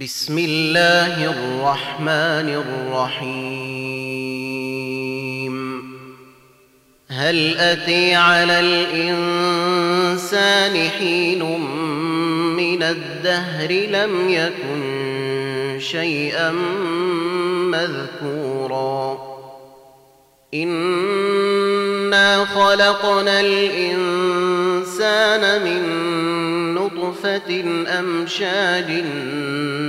بسم الله الرحمن الرحيم. هل أتي على الإنسان حين من الدهر لم يكن شيئا مذكورا؟ إنا خلقنا الإنسان من نطفة أمشاج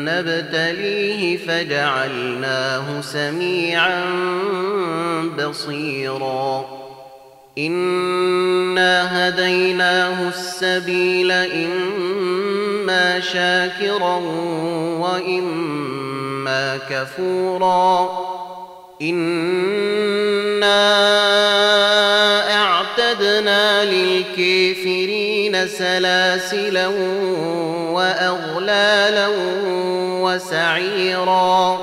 نبتليه فجعلناه سميعا بصيرا. إنا هديناه السبيل إما شاكرا وإما كفورا. إنا أعتدنا للكافرين سلاسلا وأغلالا وسعيرا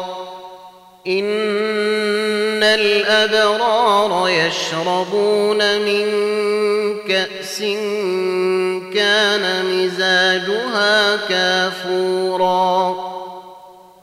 إن الأبرار يشربون من كأس كان مزاجها كافورا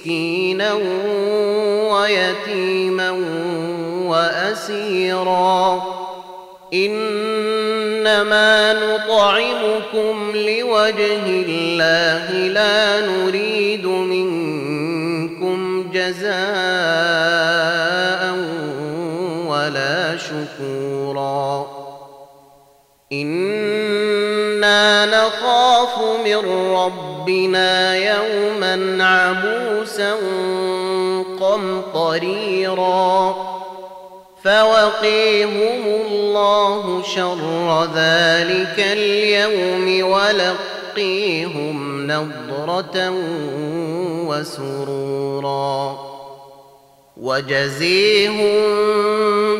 مسكينا ويتيما وأسيرا. إنما نطعمكم لوجه الله لا نريد منكم جزاء ولا شكورا. إنا نخاف من ربنا يوما عبوسا قمطريرا فوقيهم الله شر ذلك اليوم ولقيهم نضرة وسرورا وجزيهم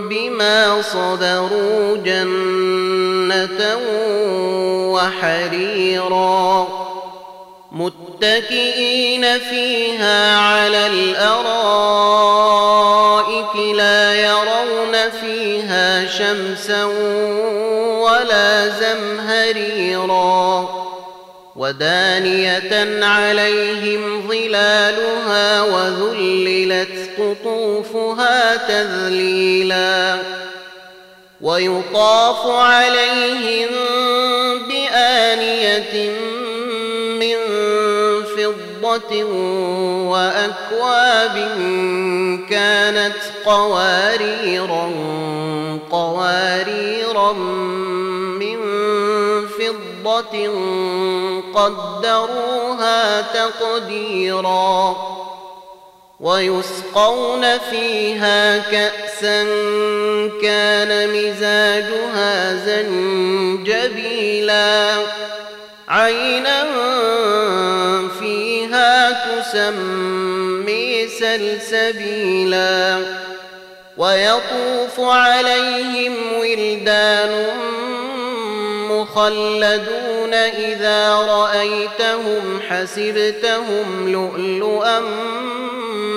بما صبروا جنة وحريرا. متكئين فيها على الأرائك لا يرون فيها شمسا ولا زمهريرا. ودانية عليهم ظلالها وذللت قطوفها تذليلا. ويطاف عليهم بآنية من فضة وأكواب كانت قواريرا قواريرا من فضة قدروها تقديرا. ويسقون فيها كأسا كان مزاجها زنجبيلا. عينا فيها تسمي سلسبيلا. ويطوف عليهم ولدان مخلدون إذا رأيتهم حسبتهم لؤلؤا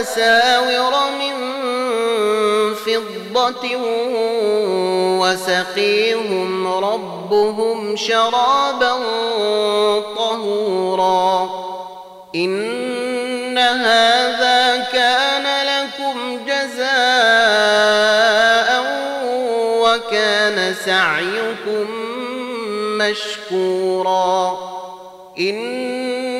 أساور من فضة وسقيهم ربهم شرابا طهورا. إن هذا كان لكم جزاء وكان سعيكم مشكورا.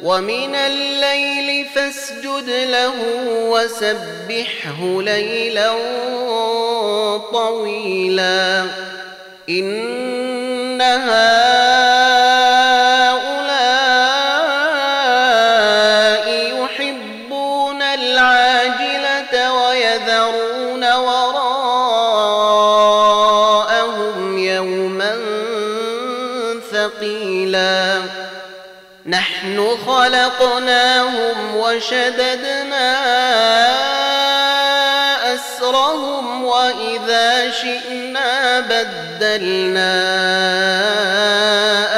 ومن الليل فاسجد له وسبحه ليلا طويلا إن هؤلاء يحبون العاجلة ويذرون وراءهم خلقناهم وشددنا أسرهم وإذا شئنا بدلنا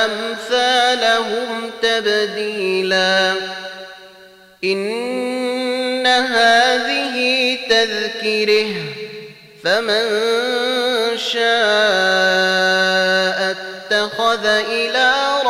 أمثالهم تبديلا. إن هذه تذكرة فمن شاء اتخذ إلى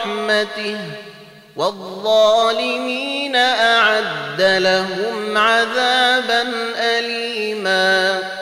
رحمته والظالمين أعد لهم عذابا أليماً